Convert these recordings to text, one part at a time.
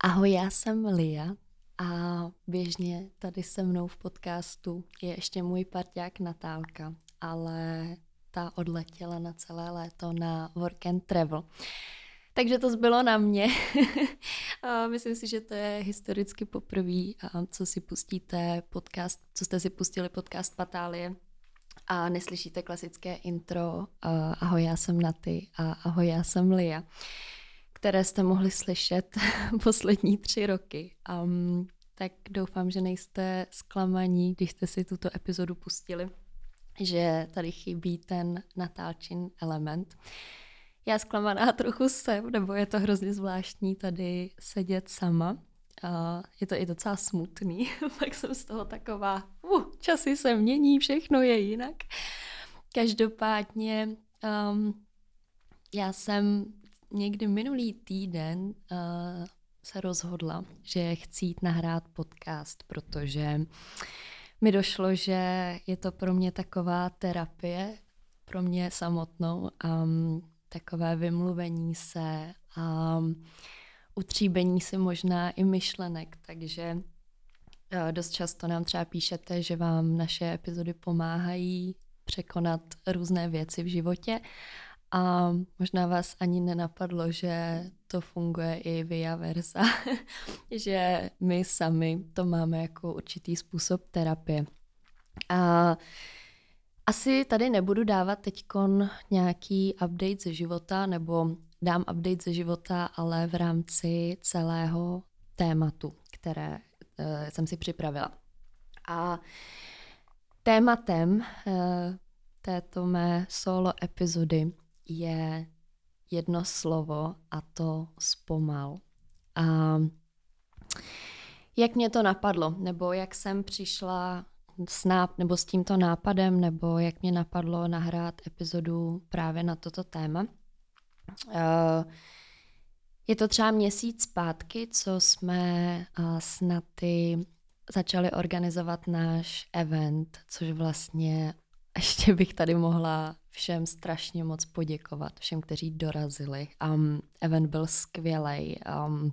Ahoj, já jsem Lia a běžně tady se mnou v podcastu je ještě můj parťák Natálka, ale ta odletěla na celé léto na work and travel. Takže to zbylo na mě. a myslím si, že to je historicky poprvé, co si pustíte podcast, co jste si pustili podcast Patálie a neslyšíte klasické intro Ahoj, já jsem Naty a Ahoj, já jsem Lia které jste mohli slyšet poslední tři roky. Um, tak doufám, že nejste zklamaní, když jste si tuto epizodu pustili, že tady chybí ten natáčin element. Já zklamaná trochu jsem, nebo je to hrozně zvláštní tady sedět sama. A je to i docela smutný, tak jsem z toho taková, uh, časy se mění, všechno je jinak. Každopádně um, já jsem někdy minulý týden uh, se rozhodla, že chci jít nahrát podcast, protože mi došlo, že je to pro mě taková terapie, pro mě samotnou, um, takové vymluvení se a um, utříbení si možná i myšlenek, takže uh, dost často nám třeba píšete, že vám naše epizody pomáhají překonat různé věci v životě a možná vás ani nenapadlo, že to funguje i via versa, že my sami to máme jako určitý způsob terapie. A asi tady nebudu dávat teď nějaký update ze života, nebo dám update ze života, ale v rámci celého tématu, které uh, jsem si připravila. A tématem uh, této mé solo epizody je jedno slovo a to zpomal. A jak mě to napadlo, nebo jak jsem přišla s, náp- nebo s tímto nápadem, nebo jak mě napadlo nahrát epizodu právě na toto téma. Uh, je to třeba měsíc zpátky, co jsme s Naty začali organizovat náš event, což vlastně ještě bych tady mohla všem strašně moc poděkovat, všem, kteří dorazili. Um, event byl skvělý. Um,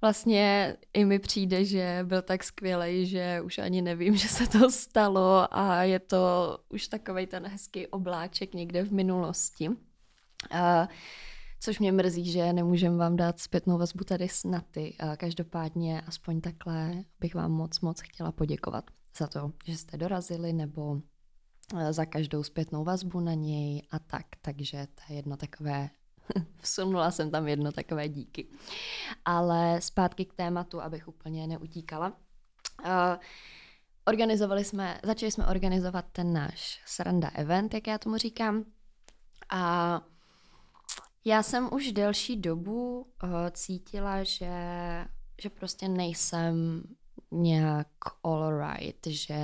vlastně i mi přijde, že byl tak skvělý, že už ani nevím, že se to stalo a je to už takový ten hezký obláček někde v minulosti. Uh, což mě mrzí, že nemůžem vám dát zpětnou vazbu tady snaty. Uh, každopádně aspoň takhle bych vám moc, moc chtěla poděkovat za to, že jste dorazili nebo za každou zpětnou vazbu na něj a tak. Takže to je jedno takové, vsunula jsem tam jedno takové díky. Ale zpátky k tématu, abych úplně neutíkala. Uh, organizovali jsme, začali jsme organizovat ten náš sranda event, jak já tomu říkám. A já jsem už delší dobu uh, cítila, že, že prostě nejsem nějak all right, že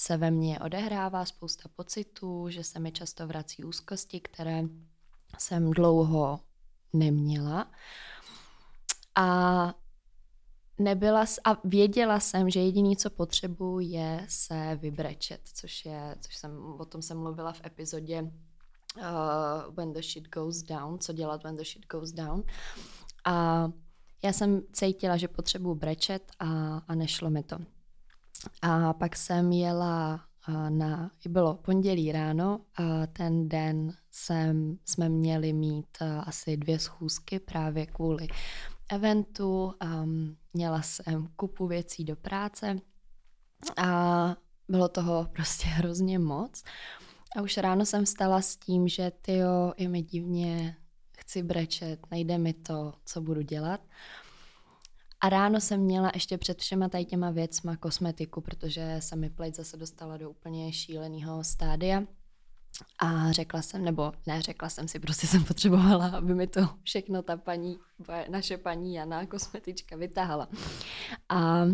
se ve mně odehrává spousta pocitů, že se mi často vrací úzkosti, které jsem dlouho neměla. A nebyla a věděla jsem, že jediný, co potřebuji, je se vybrečet, což je, což jsem, o tom jsem mluvila v epizodě uh, When the shit goes down, co dělat when the shit goes down. A já jsem cítila, že potřebuji brečet a, a nešlo mi to. A pak jsem jela na, bylo pondělí ráno a ten den jsem, jsme měli mít asi dvě schůzky právě kvůli eventu. Um, měla jsem kupu věcí do práce a bylo toho prostě hrozně moc. A už ráno jsem vstala s tím, že tyjo, je mi divně, chci brečet, najde mi to, co budu dělat. A ráno jsem měla ještě před všema tady těma věcma kosmetiku, protože se mi pleť zase dostala do úplně šíleného stádia. A řekla jsem, nebo ne, řekla jsem si, prostě jsem potřebovala, aby mi to všechno ta paní, naše paní Jana, kosmetička, vytáhala. A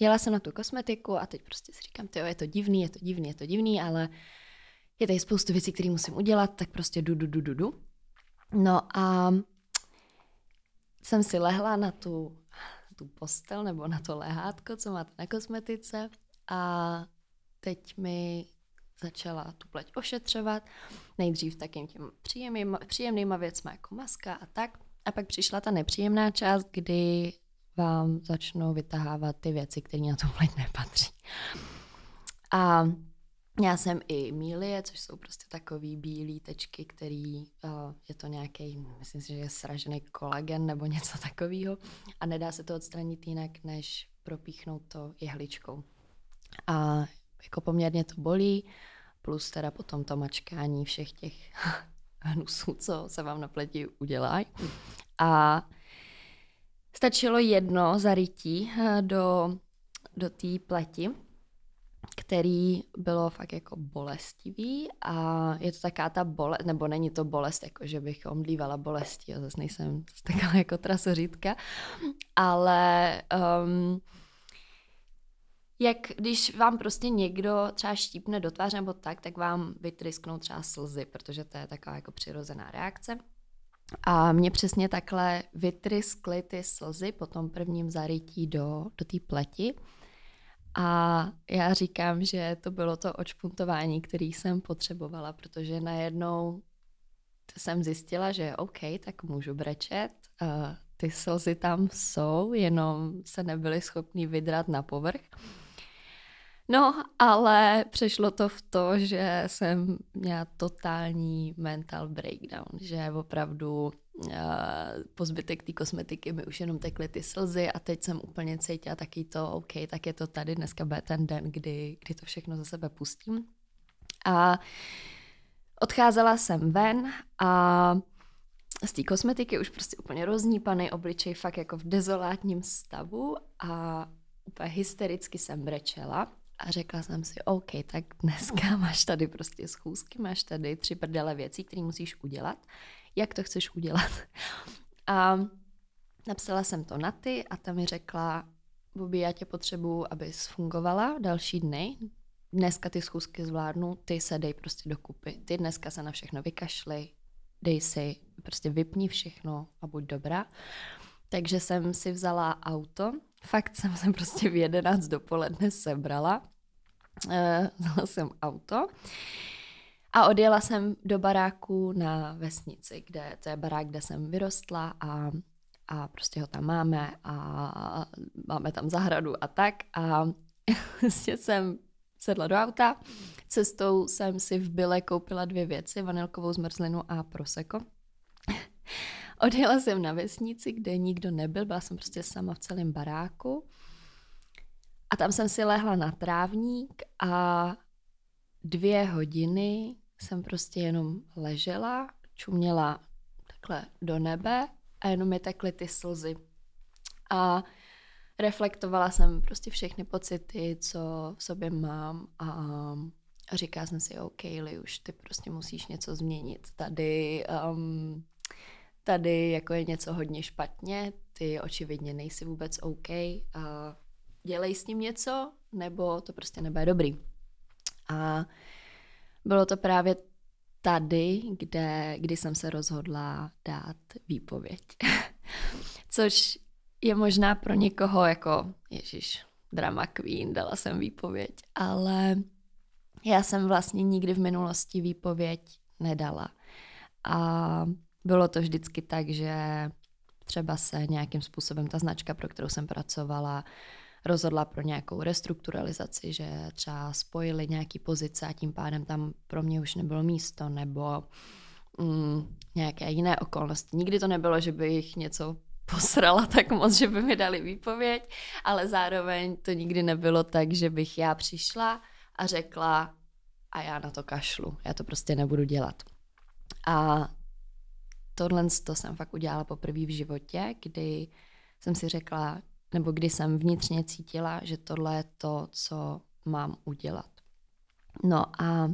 jela jsem na tu kosmetiku a teď prostě si říkám, jo, je to divný, je to divný, je to divný, ale je tady spoustu věcí, které musím udělat, tak prostě du, du, du, du, du. No a jsem si lehla na tu tu postel nebo na to lehátko, co máte na kosmetice a teď mi začala tu pleť ošetřovat, nejdřív takým těm příjemnýma, příjemnýma věcma jako maska a tak. a pak přišla ta nepříjemná část, kdy vám začnou vytahávat ty věci, které na tu pleť nepatří. A já jsem i mílie, což jsou prostě takový bílé tečky, který uh, je to nějaký, myslím si, že je sražený kolagen nebo něco takového a nedá se to odstranit jinak, než propíchnout to jehličkou. A jako poměrně to bolí, plus teda potom to mačkání všech těch hnusů, co se vám na pleti udělají. A stačilo jedno zarytí eh, do, do té pleti, který bylo fakt jako bolestivý a je to taká ta bolest, nebo není to bolest, jako že bych omdlívala bolesti, jo, zase nejsem taková jako trasořítka, ale um, jak když vám prostě někdo třeba štípne do tváře nebo tak, tak vám vytrysknou třeba slzy, protože to je taková jako přirozená reakce. A mě přesně takhle vytryskly ty slzy po tom prvním zarytí do, do té pleti. A já říkám, že to bylo to očpuntování, který jsem potřebovala, protože najednou jsem zjistila, že OK, tak můžu brečet, uh, ty slzy tam jsou, jenom se nebyly schopný vydrat na povrch. No, ale přešlo to v to, že jsem měla totální mental breakdown, že opravdu uh, po zbytek té kosmetiky mi už jenom tekly ty slzy a teď jsem úplně cítila taky to, OK, tak je to tady, dneska bude ten den, kdy, kdy to všechno za sebe pustím. A odcházela jsem ven a z té kosmetiky už prostě úplně roznípaný obličej, fakt jako v dezolátním stavu a úplně hystericky jsem brečela a řekla jsem si, OK, tak dneska máš tady prostě schůzky, máš tady tři prdele věcí, které musíš udělat. Jak to chceš udělat? A napsala jsem to na ty a ta mi řekla, Bobby, já tě potřebuju, abys fungovala další dny. Dneska ty schůzky zvládnu, ty se dej prostě dokupy. Ty dneska se na všechno vykašli, dej si, prostě vypni všechno a buď dobrá. Takže jsem si vzala auto, fakt jsem se prostě v 11 dopoledne sebrala, uh, vzala jsem auto a odjela jsem do baráku na vesnici, kde to je barák, kde jsem vyrostla a, a prostě ho tam máme a máme tam zahradu a tak a prostě jsem sedla do auta, cestou jsem si v byle koupila dvě věci, vanilkovou zmrzlinu a proseko. Odjela jsem na vesnici, kde nikdo nebyl, byla jsem prostě sama v celém baráku. A tam jsem si lehla na trávník a dvě hodiny jsem prostě jenom ležela, čuměla takhle do nebe a jenom mi tekly ty slzy. A reflektovala jsem prostě všechny pocity, co v sobě mám a říká jsem si, OK, Li, už ty prostě musíš něco změnit. Tady um, tady jako je něco hodně špatně, ty očividně nejsi vůbec OK, a dělej s ním něco, nebo to prostě nebude dobrý. A bylo to právě tady, kde, kdy jsem se rozhodla dát výpověď. Což je možná pro někoho jako, ježiš, drama queen, dala jsem výpověď, ale já jsem vlastně nikdy v minulosti výpověď nedala. A bylo to vždycky tak, že třeba se nějakým způsobem ta značka, pro kterou jsem pracovala, rozhodla pro nějakou restrukturalizaci, že třeba spojili nějaký pozice a tím pádem tam pro mě už nebylo místo, nebo mm, nějaké jiné okolnosti. Nikdy to nebylo, že bych něco posrala tak moc, že by mi dali výpověď, ale zároveň to nikdy nebylo tak, že bych já přišla a řekla a já na to kašlu, já to prostě nebudu dělat. A tohle to jsem fakt udělala poprvé v životě, kdy jsem si řekla, nebo kdy jsem vnitřně cítila, že tohle je to, co mám udělat. No a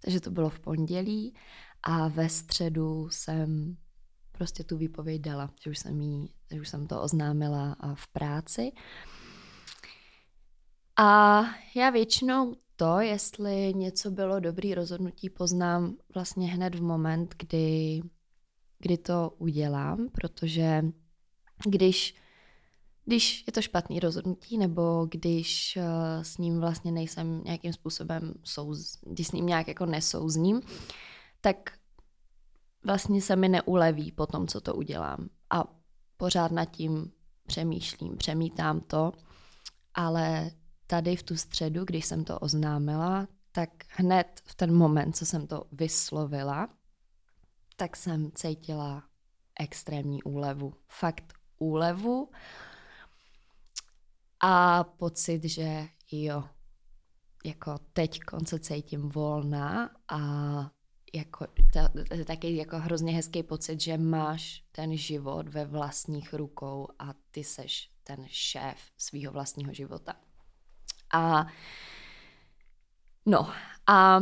takže to bylo v pondělí a ve středu jsem prostě tu výpověď dala, že už jsem, jí, že už jsem to oznámila v práci. A já většinou to, jestli něco bylo dobrý rozhodnutí, poznám vlastně hned v moment, kdy kdy to udělám, protože když, když je to špatný rozhodnutí, nebo když uh, s ním vlastně nejsem nějakým způsobem souz, když s ním nějak jako nesouzním, tak vlastně se mi neuleví po tom, co to udělám. A pořád nad tím přemýšlím, přemítám to, ale tady v tu středu, když jsem to oznámila, tak hned v ten moment, co jsem to vyslovila, tak jsem cítila extrémní úlevu. Fakt úlevu a pocit, že jo, jako teď se cítím volná a jako, je taky jako hrozně hezký pocit, že máš ten život ve vlastních rukou a ty seš ten šéf svého vlastního života. A no, a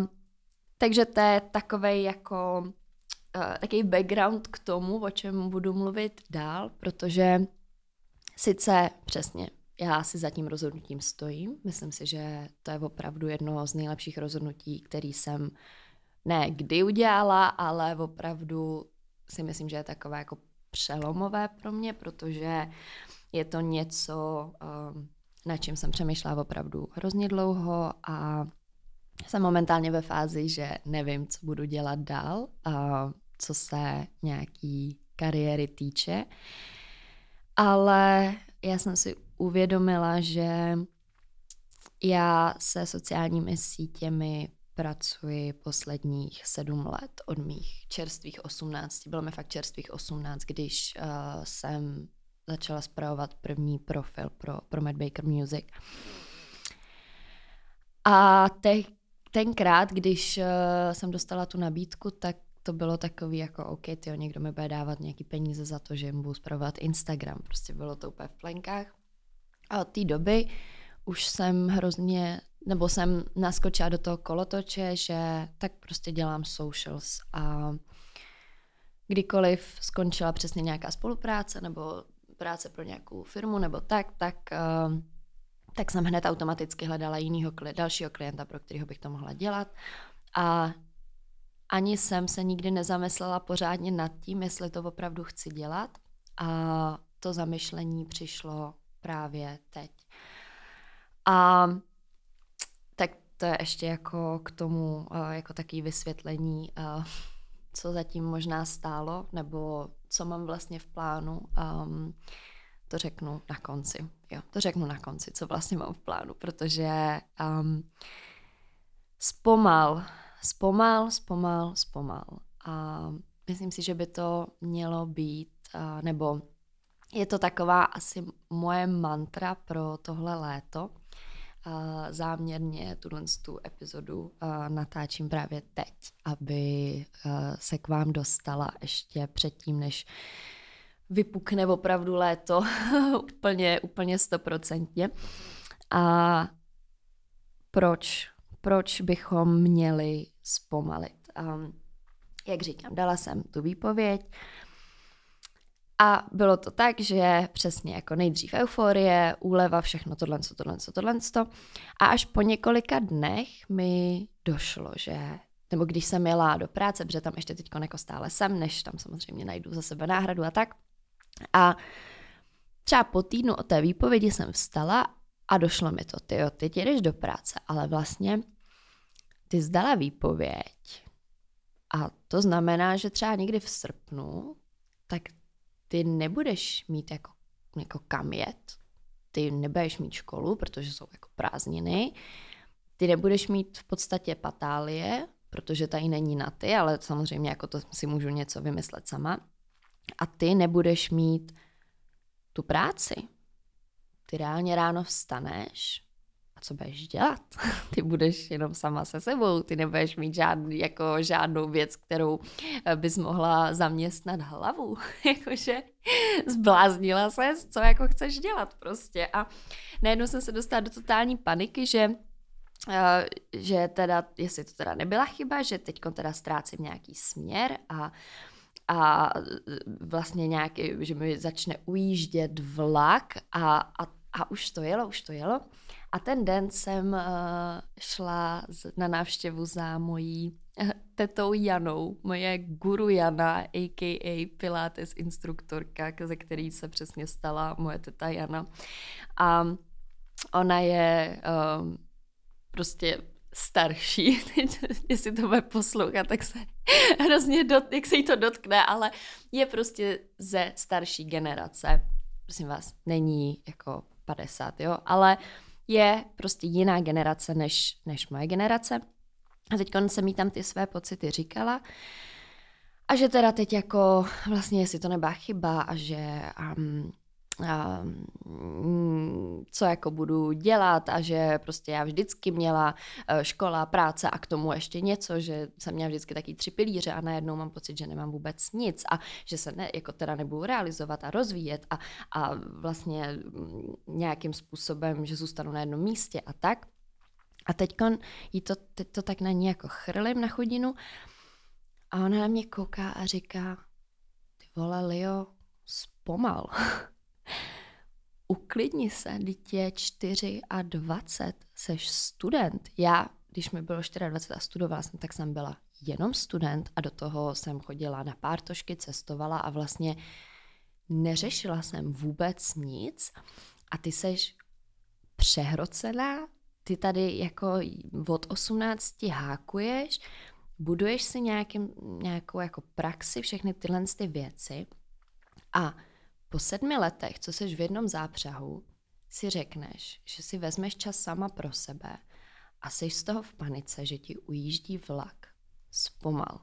takže to je takový jako uh, takový background k tomu, o čem budu mluvit dál, protože sice přesně já si za tím rozhodnutím stojím. Myslím si, že to je opravdu jedno z nejlepších rozhodnutí, který jsem ne kdy udělala, ale opravdu si myslím, že je takové jako přelomové pro mě, protože je to něco, um, na čím jsem přemýšlela opravdu hrozně dlouho a jsem momentálně ve fázi, že nevím, co budu dělat dál, a co se nějaký kariéry týče. Ale já jsem si uvědomila, že já se sociálními sítěmi pracuji posledních sedm let od mých čerstvých osmnácti. Bylo mi fakt čerstvých osmnáct, když uh, jsem začala zpravovat první profil pro, pro Mad Baker Music. A te, tenkrát, když uh, jsem dostala tu nabídku, tak to bylo takový jako, OK, tyjo, někdo mi bude dávat nějaký peníze za to, že jim budu zpravovat Instagram. Prostě bylo to úplně v plenkách. A od té doby už jsem hrozně, nebo jsem naskočila do toho kolotoče, že tak prostě dělám socials a kdykoliv skončila přesně nějaká spolupráce nebo práce pro nějakou firmu nebo tak, tak, uh, tak jsem hned automaticky hledala jinýho, dalšího klienta, pro kterého bych to mohla dělat. A ani jsem se nikdy nezamyslela pořádně nad tím, jestli to opravdu chci dělat. A to zamyšlení přišlo právě teď. A tak to je ještě jako k tomu eh, jako takové vysvětlení, eh, co zatím možná stálo, nebo co mám vlastně v plánu. Um, to řeknu na konci. Jo, to řeknu na konci, co vlastně mám v plánu, protože um, zpomal, zpomal, zpomal, zpomal. A myslím si, že by to mělo být, nebo je to taková asi moje mantra pro tohle léto. Záměrně tuhle tu epizodu natáčím právě teď, aby se k vám dostala ještě předtím, než vypukne opravdu léto úplně, úplně stoprocentně. A proč? Proč bychom měli zpomalit? Um, jak říkám, dala jsem tu výpověď, a bylo to tak, že přesně jako nejdřív euforie, úleva, všechno tohle, tohle, tohle, tohle. A až po několika dnech mi došlo, že nebo když jsem jela do práce, protože tam ještě teď jako stále jsem, než tam samozřejmě najdu za sebe náhradu a tak. A třeba po týdnu od té výpovědi jsem vstala a došlo mi to, ty jo, teď jdeš do práce, ale vlastně ty zdala výpověď a to znamená, že třeba někdy v srpnu, tak ty nebudeš mít jako, jako kam jet, ty nebudeš mít školu, protože jsou jako prázdniny, ty nebudeš mít v podstatě patálie, protože tady není na ty, ale samozřejmě jako to si můžu něco vymyslet sama. A ty nebudeš mít tu práci. Ty reálně ráno vstaneš co budeš dělat? Ty budeš jenom sama se sebou, ty nebudeš mít žádný, jako žádnou věc, kterou eh, bys mohla zaměstnat hlavu. Jakože zbláznila se, co jako chceš dělat prostě. A najednou jsem se dostala do totální paniky, že Uh, že teda, jestli to teda nebyla chyba, že teď teda ztrácím nějaký směr a a vlastně nějaký, že mi začne ujíždět vlak a, a, a už to jelo, už to jelo. A ten den jsem uh, šla na návštěvu za mojí uh, tetou Janou, moje guru Jana, a.k.a. Pilates instruktorka, ze který se přesně stala moje teta Jana. A ona je um, prostě starší, jestli to bude poslouchat, tak se hrozně, dot, jak se jí to dotkne, ale je prostě ze starší generace. Prosím vás, není jako 50, jo, ale je prostě jiná generace než, než moje generace. A teď jsem mi tam ty své pocity říkala. A že teda teď jako vlastně, jestli to nebyla chyba a že um, Mm, co jako budu dělat a že prostě já vždycky měla eh, škola, práce a k tomu ještě něco, že jsem měla vždycky taky tři pilíře a najednou mám pocit, že nemám vůbec nic a že se ne, jako teda nebudu realizovat a rozvíjet a, a vlastně mm, nějakým způsobem, že zůstanu na jednom místě a tak. A teď jí to, teď to tak na ní jako chrlím na chodinu a ona na mě kouká a říká, ty vole, Leo, zpomal. uklidni se, dítě 4 a 20, seš student. Já, když mi bylo 24 a studovala jsem, tak jsem byla jenom student a do toho jsem chodila na pártošky, cestovala a vlastně neřešila jsem vůbec nic a ty seš přehrocená, ty tady jako od 18 hákuješ, buduješ si nějakým, nějakou jako praxi, všechny tyhle ty věci a po sedmi letech, co jsi v jednom zápřahu, si řekneš, že si vezmeš čas sama pro sebe a jsi z toho v panice, že ti ujíždí vlak. Zpomal.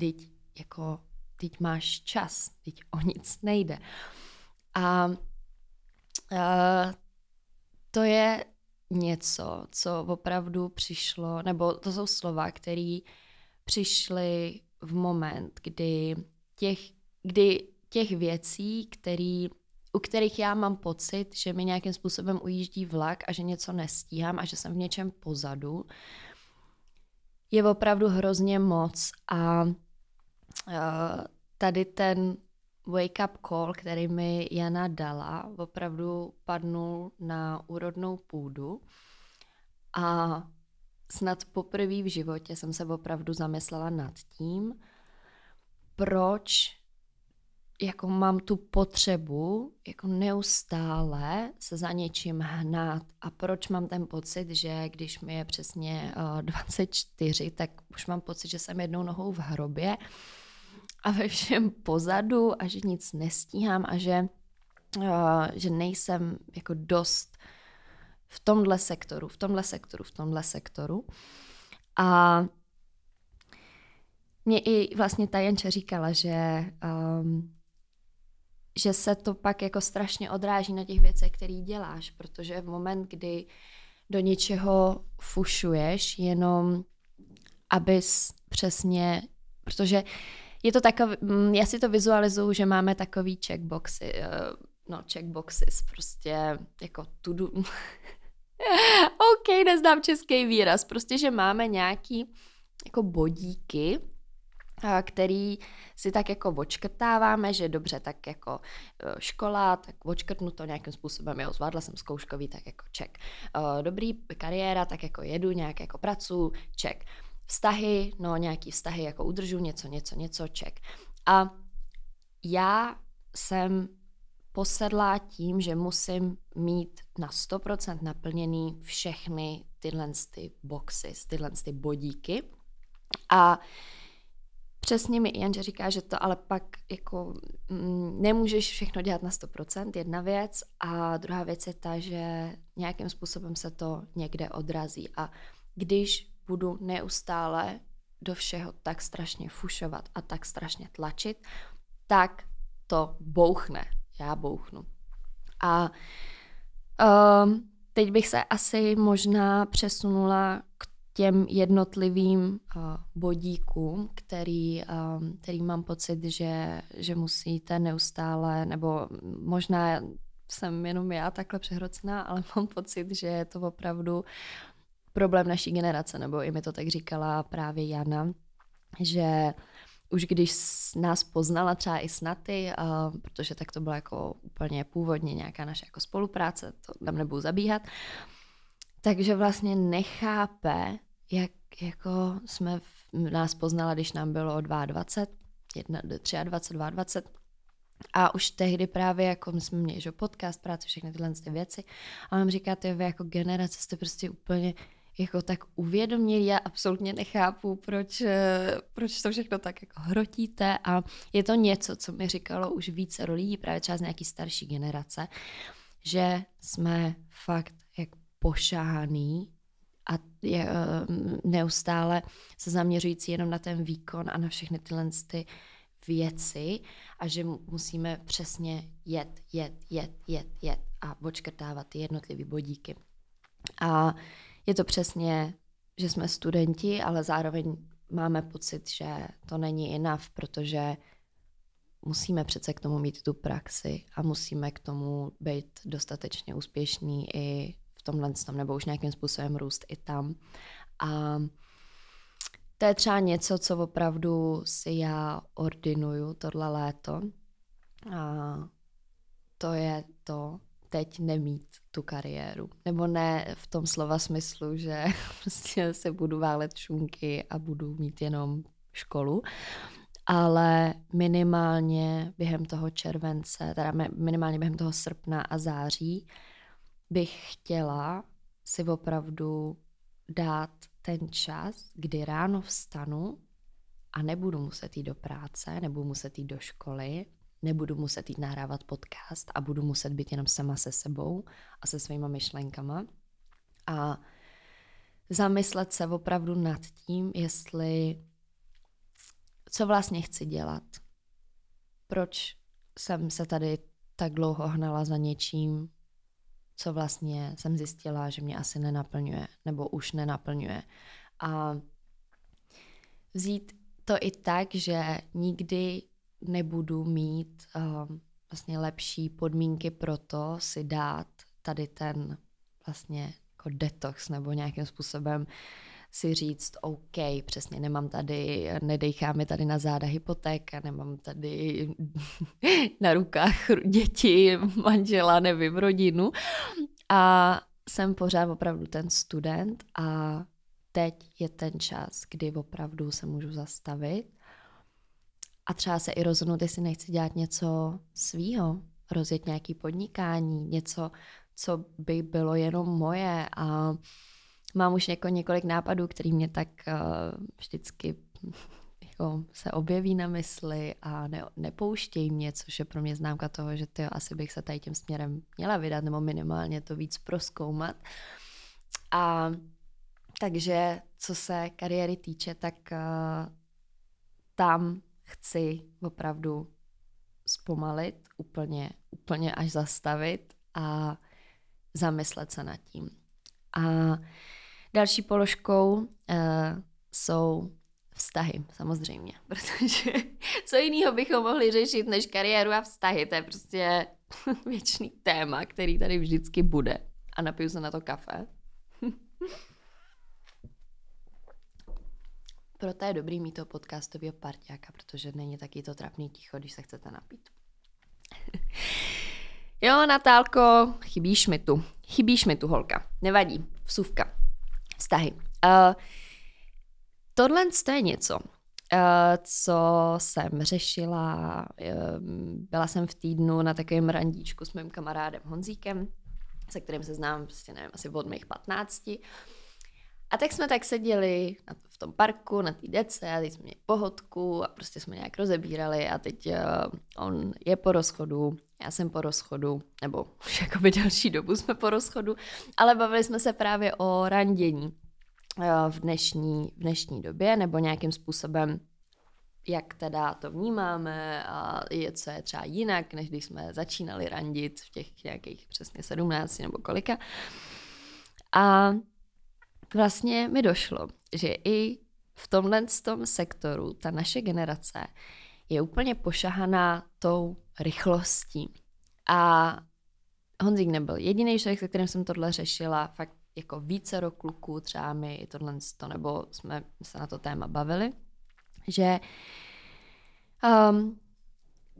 Teď jako, teď máš čas, teď o nic nejde. A uh, to je něco, co opravdu přišlo, nebo to jsou slova, které přišly v moment, kdy těch, kdy těch věcí, který, u kterých já mám pocit, že mi nějakým způsobem ujíždí vlak a že něco nestíhám a že jsem v něčem pozadu, je opravdu hrozně moc. A uh, tady ten wake up call, který mi Jana dala, opravdu padnul na úrodnou půdu. A snad poprvé v životě jsem se opravdu zamyslela nad tím, proč jako mám tu potřebu jako neustále se za něčím hnát a proč mám ten pocit, že když mi je přesně uh, eh, 24, tak už mám pocit, že jsem jednou nohou v hrobě a ve všem pozadu a že nic nestíhám a že, uh, že nejsem jako dost v tomhle sektoru, v tomhle sektoru, v tomhle sektoru. A mě i vlastně ta Janča říkala, že um, že se to pak jako strašně odráží na těch věcech, které děláš, protože v moment, kdy do něčeho fušuješ, jenom abys přesně, protože je to takový, mm, já si to vizualizuju, že máme takový checkboxy, eh, no checkboxes, prostě jako tudu, OK, neznám český výraz, prostě, že máme nějaký jako bodíky, který si tak jako očkrtáváme, že dobře, tak jako e, škola, tak očkrtnu to nějakým způsobem, jo, zvládla jsem zkouškový, tak jako ček. E, dobrý kariéra, tak jako jedu, nějak jako pracu, ček. Vztahy, no nějaký vztahy jako udržu, něco, něco, něco, ček. A já jsem posedlá tím, že musím mít na 100% naplněný všechny tyhle ty boxy, tyhle ty bodíky. A uh, Přesně mi Janže říká, že to ale pak jako mm, nemůžeš všechno dělat na 100%, jedna věc. A druhá věc je ta, že nějakým způsobem se to někde odrazí. A když budu neustále do všeho tak strašně fušovat a tak strašně tlačit, tak to bouchne. Já bouchnu. A um, teď bych se asi možná přesunula k těm jednotlivým uh, bodíkům, který, um, který mám pocit, že, že musíte neustále, nebo možná jsem jenom já takhle přehrocená, ale mám pocit, že je to opravdu problém naší generace, nebo i mi to tak říkala právě Jana, že už když nás poznala třeba i snaty, uh, protože tak to bylo jako úplně původně nějaká naše jako spolupráce, to tam nebudu zabíhat, takže vlastně nechápe, jak jako jsme v, nás poznala, když nám bylo o 22, 1, 23, 22. A už tehdy právě jako my jsme měli že podcast, práce, všechny tyhle ty věci. A on říká, ty vy jako generace jste prostě úplně jako tak uvědomili. Já absolutně nechápu, proč, eh, proč to všechno tak jako hrotíte a je to něco, co mi říkalo už více lidí, právě třeba z nějaký starší generace, že jsme fakt pošáhaný a je, eh, neustále se zaměřující jenom na ten výkon a na všechny tyhle ty věci a že musíme přesně jet, jet, jet, jet, jet a odškrtávat ty jednotlivé bodíky. A je to přesně, že jsme studenti, ale zároveň máme pocit, že to není enough, protože musíme přece k tomu mít tu praxi a musíme k tomu být dostatečně úspěšní i tomhle tom, nebo už nějakým způsobem růst i tam. A to je třeba něco, co opravdu si já ordinuju tohle léto. A to je to, teď nemít tu kariéru. Nebo ne v tom slova smyslu, že prostě se budu válet šunky a budu mít jenom školu, ale minimálně během toho července, teda minimálně během toho srpna a září bych chtěla si opravdu dát ten čas, kdy ráno vstanu a nebudu muset jít do práce, nebudu muset jít do školy, nebudu muset jít nahrávat podcast a budu muset být jenom sama se sebou a se svýma myšlenkama. A zamyslet se opravdu nad tím, jestli co vlastně chci dělat. Proč jsem se tady tak dlouho hnala za něčím, co vlastně jsem zjistila, že mě asi nenaplňuje, nebo už nenaplňuje. A vzít to i tak, že nikdy nebudu mít um, vlastně lepší podmínky pro to si dát tady ten vlastně jako detox nebo nějakým způsobem si říct, OK, přesně nemám tady, nedejchá mi tady na záda hypotéka, nemám tady na rukách děti, manžela, nevím, rodinu. A jsem pořád opravdu ten student a teď je ten čas, kdy opravdu se můžu zastavit a třeba se i rozhodnout, jestli nechci dělat něco svýho, rozjet nějaký podnikání, něco, co by bylo jenom moje a mám už jako několik nápadů, který mě tak uh, vždycky jako se objeví na mysli a ne, nepouštějí mě, což je pro mě známka toho, že ty asi bych se tady tím směrem měla vydat nebo minimálně to víc proskoumat. A takže co se kariéry týče, tak uh, tam chci opravdu zpomalit, úplně, úplně až zastavit a zamyslet se nad tím. A další položkou uh, jsou vztahy, samozřejmě, protože co jiného bychom mohli řešit než kariéru a vztahy, to je prostě věčný téma, který tady vždycky bude. A napiju se na to kafe. Proto je dobrý mít toho podcastového parťáka, protože není taky to trapný ticho, když se chcete napít. jo, Natálko, chybíš mi tu. Chybíš mi tu, holka. Nevadí. Vsuvka. Vztahy. Uh, tohle je něco, uh, co jsem řešila. Uh, byla jsem v týdnu na takovém randíčku s mým kamarádem Honzíkem, se kterým se znám, prostě nevím, asi od mých 15. A tak jsme tak seděli v tom parku, na té dece, a teď jsme měli pohodku a prostě jsme nějak rozebírali a teď on je po rozchodu, já jsem po rozchodu, nebo už jakoby další dobu jsme po rozchodu, ale bavili jsme se právě o randění v dnešní, v dnešní době, nebo nějakým způsobem jak teda to vnímáme a je, co je třeba jinak, než když jsme začínali randit v těch nějakých přesně 17 nebo kolika. A vlastně mi došlo, že i v tomhle tom sektoru ta naše generace je úplně pošahaná tou rychlostí. A Honzík nebyl jediný člověk, se kterým jsem tohle řešila, fakt jako více kluků, třeba mi i tohle, to, nebo jsme se na to téma bavili, že um,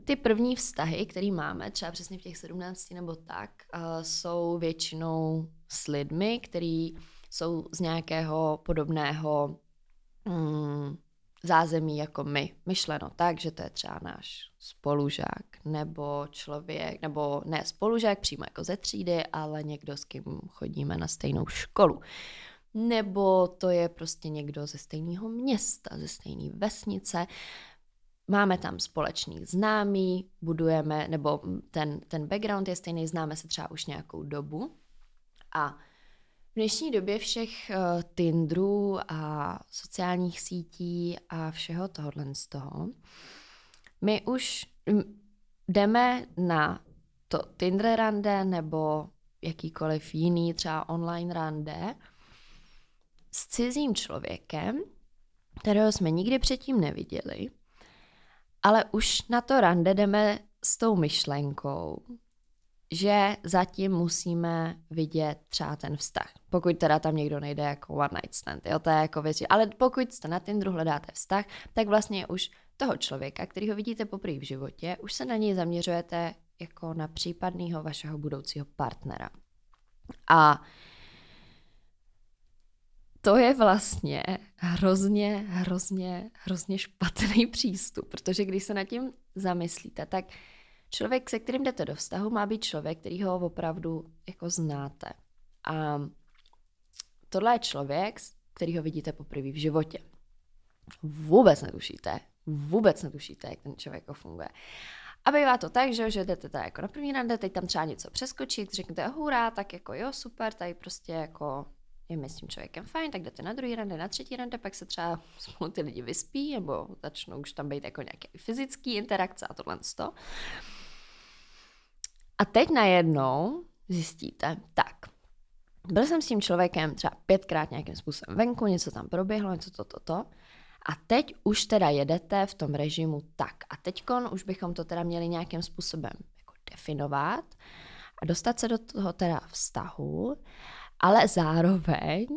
ty první vztahy, které máme, třeba přesně v těch 17 nebo tak, uh, jsou většinou s lidmi, který jsou z nějakého podobného mm, zázemí jako my. Myšleno tak, že to je třeba náš spolužák nebo člověk, nebo ne spolužák přímo jako ze třídy, ale někdo, s kým chodíme na stejnou školu. nebo to je prostě někdo ze stejného města, ze stejné vesnice. Máme tam společný známý, budujeme, nebo ten, ten background je stejný, známe se třeba už nějakou dobu. A v dnešní době všech uh, Tinderů a sociálních sítí a všeho tohohle z toho, my už jdeme na to Tinder rande nebo jakýkoliv jiný třeba online rande s cizím člověkem, kterého jsme nikdy předtím neviděli, ale už na to rande jdeme s tou myšlenkou, že zatím musíme vidět třeba ten vztah. Pokud teda tam někdo nejde jako one night stand, jo, to je jako věc, ale pokud jste na Tinderu hledáte vztah, tak vlastně už toho člověka, který ho vidíte poprvé v životě, už se na něj zaměřujete jako na případného vašeho budoucího partnera. A to je vlastně hrozně, hrozně, hrozně špatný přístup, protože když se nad tím zamyslíte, tak člověk, se kterým jdete do vztahu, má být člověk, který ho opravdu jako znáte. A tohle je člověk, který ho vidíte poprvé v životě. Vůbec netušíte, vůbec netušíte, jak ten člověk funguje. A bývá to tak, že, že jdete tady jako na první rande, teď tam třeba něco přeskočit, řeknete hurá, tak jako jo, super, tady prostě jako je mi s tím člověkem fajn, tak jdete na druhý rande, na třetí rande, pak se třeba spolu ty lidi vyspí, nebo začnou už tam být jako nějaké fyzické interakce a tohle to. A teď najednou zjistíte, tak, byl jsem s tím člověkem třeba pětkrát nějakým způsobem venku, něco tam proběhlo, něco to, to, to. A teď už teda jedete v tom režimu tak. A teďkon už bychom to teda měli nějakým způsobem jako definovat a dostat se do toho teda vztahu, ale zároveň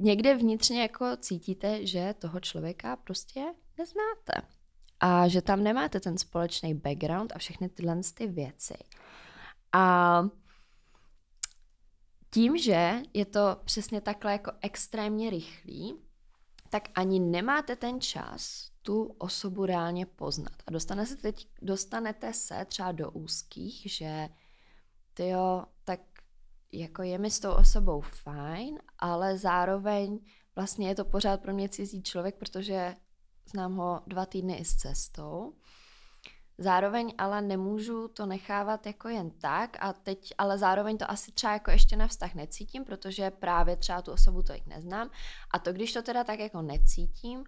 někde vnitřně jako cítíte, že toho člověka prostě neznáte. A že tam nemáte ten společný background a všechny tyhle ty věci. A tím, že je to přesně takhle jako extrémně rychlý, tak ani nemáte ten čas tu osobu reálně poznat. A dostane se teď, dostanete se třeba do úzkých, že ty jo, tak jako je mi s tou osobou fajn, ale zároveň vlastně je to pořád pro mě cizí člověk, protože znám ho dva týdny i s cestou. Zároveň ale nemůžu to nechávat jako jen tak a teď, ale zároveň to asi třeba jako ještě na vztah necítím, protože právě třeba tu osobu tolik neznám. A to, když to teda tak jako necítím,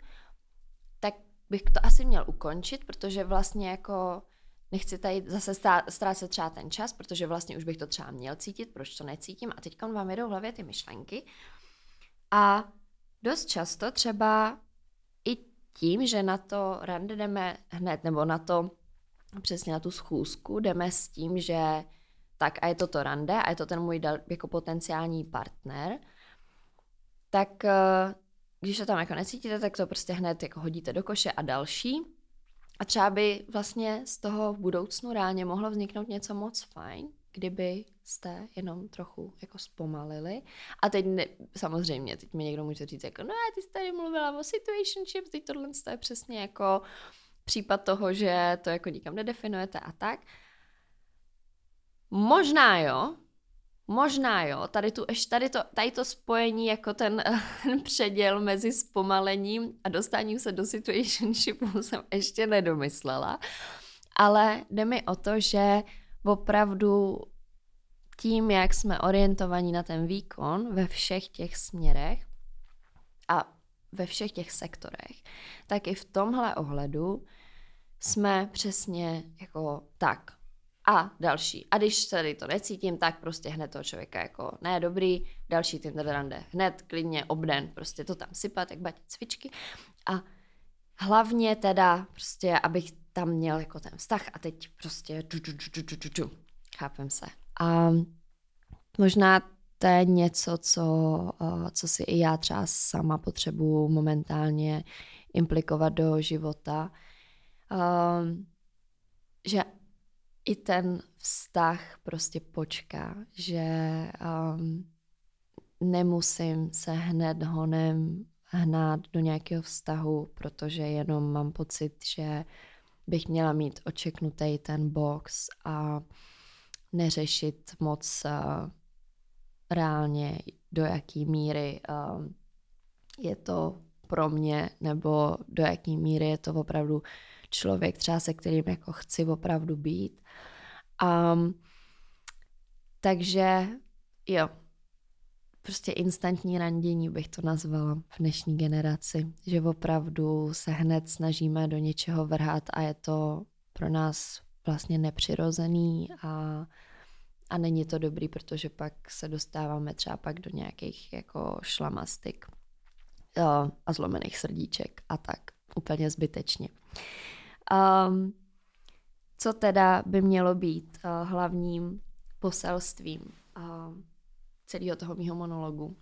tak bych to asi měl ukončit, protože vlastně jako nechci tady zase ztrácet třeba ten čas, protože vlastně už bych to třeba měl cítit, proč to necítím. A teď vám jedou v hlavě ty myšlenky. A dost často třeba tím, že na to rande jdeme hned, nebo na to přesně na tu schůzku jdeme s tím, že tak a je to to rande a je to ten můj dal, jako potenciální partner, tak eh, když to tam jako necítíte, tak to prostě hned jako hodíte do koše a další. A třeba by vlastně z toho v budoucnu reálně mohlo vzniknout něco moc fajn, kdyby jste jenom trochu jako zpomalili. A teď ne, samozřejmě, teď mi někdo může říct jako, no ty jsi tady mluvila o situationship, teď tohle je přesně jako případ toho, že to jako nikam nedefinujete a tak. Možná jo, možná jo, tady, tu, tady, to, tady to spojení jako ten, ten předěl mezi zpomalením a dostáním se do situationshipu jsem ještě nedomyslela, ale jde mi o to, že opravdu tím, jak jsme orientovaní na ten výkon ve všech těch směrech a ve všech těch sektorech, tak i v tomhle ohledu jsme přesně jako tak. A další. A když tady to necítím, tak prostě hned toho člověka jako ne dobrý, další Tinder rande. Hned klidně obden, prostě to tam sypat, jak batí cvičky. A hlavně teda prostě, abych tam měl jako ten vztah a teď prostě ču, ču, ču, ču, ču, ču. chápem se. A možná to je něco, co, co si i já třeba sama potřebuji momentálně implikovat do života, um, že i ten vztah prostě počká, že um, nemusím se hned honem hnát do nějakého vztahu, protože jenom mám pocit, že bych měla mít očeknutý ten box a neřešit moc uh, reálně, do jaký míry um, je to pro mě, nebo do jaký míry je to opravdu člověk třeba se kterým jako chci opravdu být. Um, takže jo, prostě instantní randění bych to nazvala v dnešní generaci, že opravdu se hned snažíme do něčeho vrhat a je to pro nás vlastně nepřirozený a, a není to dobrý, protože pak se dostáváme třeba pak do nějakých jako šlamastik a zlomených srdíček a tak úplně zbytečně. Um, co teda by mělo být uh, hlavním poselstvím celého toho mýho monologu?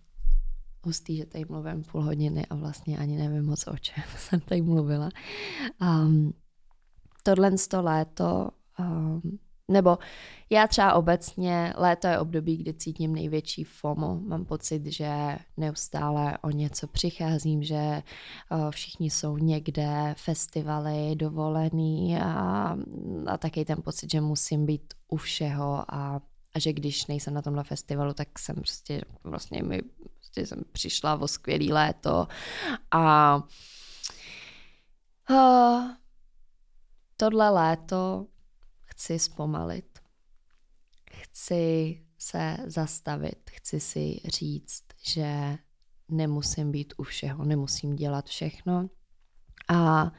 Hustý, že tady mluvím půl hodiny a vlastně ani nevím moc o čem jsem tady mluvila. Um, tohle sto léto um, nebo já třeba obecně, léto je období, kdy cítím největší FOMO. Mám pocit, že neustále o něco přicházím, že všichni jsou někde, festivaly, dovolený a, a taky ten pocit, že musím být u všeho a, a že když nejsem na tomhle festivalu, tak jsem prostě vlastně mi prostě jsem přišla o skvělý léto. A, a tohle léto chci zpomalit. Chci se zastavit, chci si říct, že nemusím být u všeho, nemusím dělat všechno. A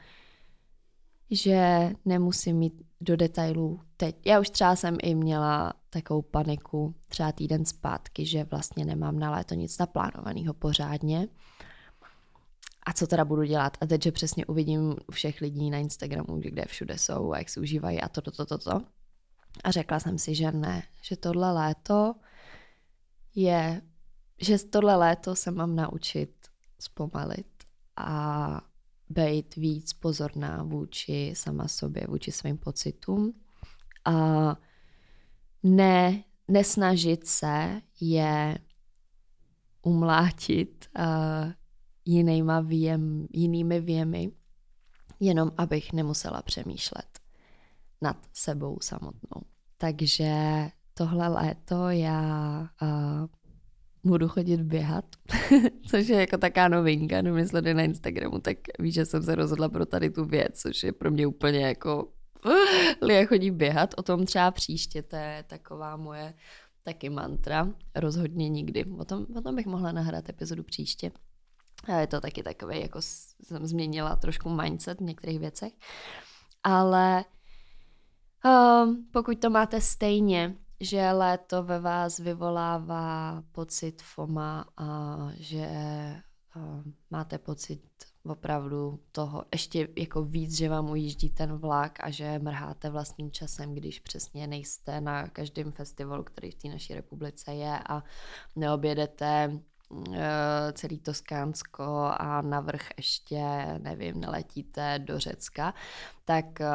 že nemusím mít do detailů teď. Já už třeba jsem i měla takovou paniku třeba týden zpátky, že vlastně nemám na léto nic naplánovaného pořádně. A co teda budu dělat? A teď, že přesně uvidím všech lidí na Instagramu, kde všude jsou a jak si užívají a to, to, to, to, to. A řekla jsem si, že ne, že tohle léto je, že tohle léto se mám naučit zpomalit a být víc pozorná vůči sama sobě, vůči svým pocitům a ne, nesnažit se je umlátit uh, jinýma věm, jinými věmy, jenom abych nemusela přemýšlet nad sebou samotnou. Takže tohle léto já uh, budu chodit běhat, což je jako taká novinka, nevím, jestli na Instagramu, tak víš, že jsem se rozhodla pro tady tu věc, což je pro mě úplně jako Lia chodí běhat, o tom třeba příště, to je taková moje taky mantra, rozhodně nikdy. O tom, o tom bych mohla nahrát epizodu příště. A je to taky takové, jako jsem změnila trošku mindset v některých věcech. Ale um, pokud to máte stejně, že léto ve vás vyvolává pocit FOMA a že máte pocit opravdu toho ještě jako víc, že vám ujíždí ten vlak a že mrháte vlastním časem, když přesně nejste na každém festivalu, který v té naší republice je a neobjedete Eh, celý Toskánsko a navrch ještě, nevím, neletíte do Řecka, tak eh,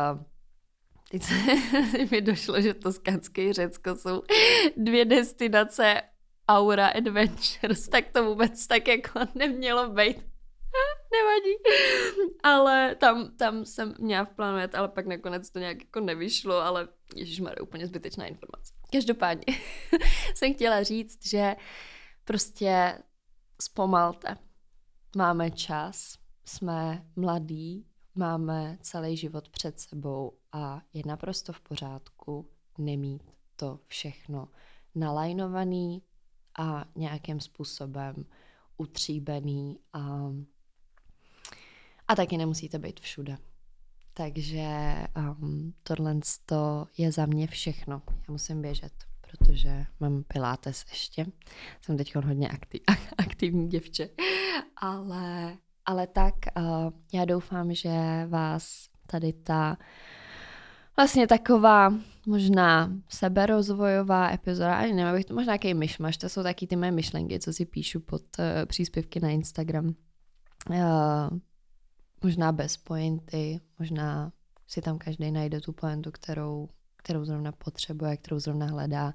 teď se mi došlo, že Toskánské Řecko jsou dvě destinace Aura Adventures, tak to vůbec tak jako nemělo být. Nevadí. Ale tam, tam jsem měla v plánu jet, ale pak nakonec to nějak jako nevyšlo, ale ježišmarja, úplně zbytečná informace. Každopádně jsem chtěla říct, že prostě zpomalte. Máme čas, jsme mladí, máme celý život před sebou a je naprosto v pořádku nemít to všechno nalajnovaný a nějakým způsobem utříbený a, a taky nemusíte být všude. Takže um, tohle je za mě všechno. Já musím běžet protože mám pilates ještě. Jsem teď hodně aktiv, aktivní děvče. Ale, ale tak uh, já doufám, že vás tady ta vlastně taková možná seberozvojová epizoda, ani nevím, abych to možná nějaký myšmaš, to jsou taky ty mé myšlenky, co si píšu pod uh, příspěvky na Instagram. Uh, možná bez pointy, možná si tam každý najde tu pointu, kterou kterou zrovna potřebuje, kterou zrovna hledá. A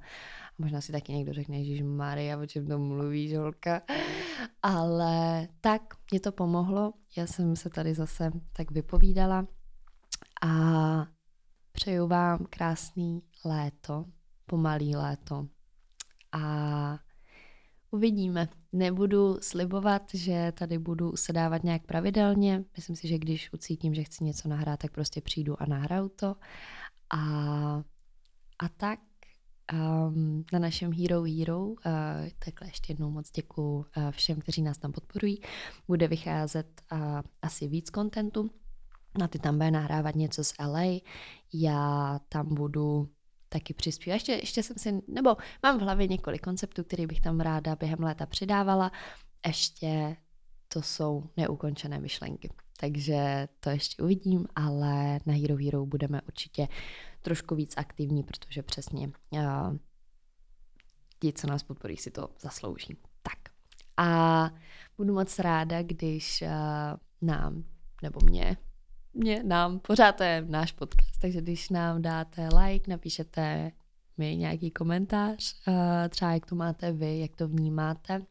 možná si taky někdo řekne, že Maria, o čem to mluví, holka. Ale tak, mě to pomohlo. Já jsem se tady zase tak vypovídala a přeju vám krásný léto, pomalý léto. A uvidíme. Nebudu slibovat, že tady budu sedávat nějak pravidelně. Myslím si, že když ucítím, že chci něco nahrát, tak prostě přijdu a nahraju to. A, a tak um, na našem Hero Hero, uh, takhle ještě jednou moc děkuji uh, všem, kteří nás tam podporují, bude vycházet uh, asi víc kontentu. Na ty tam bude nahrávat něco z LA, já tam budu taky přispívat. Ještě, ještě jsem si, nebo mám v hlavě několik konceptů, který bych tam ráda během léta přidávala. Ještě to jsou neukončené myšlenky. Takže to ještě uvidím, ale na Hero Hero budeme určitě trošku víc aktivní, protože přesně uh, ti, co nás podporí, si to zaslouží. Tak. A budu moc ráda, když uh, nám, nebo mě, mě, nám, pořád to je náš podcast, takže když nám dáte like, napíšete mi nějaký komentář, uh, třeba jak to máte vy, jak to vnímáte,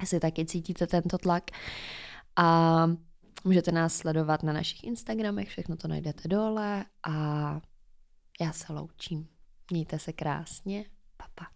jestli taky cítíte tento tlak a můžete nás sledovat na našich Instagramech, všechno to najdete dole a já se loučím. Mějte se krásně. Papa.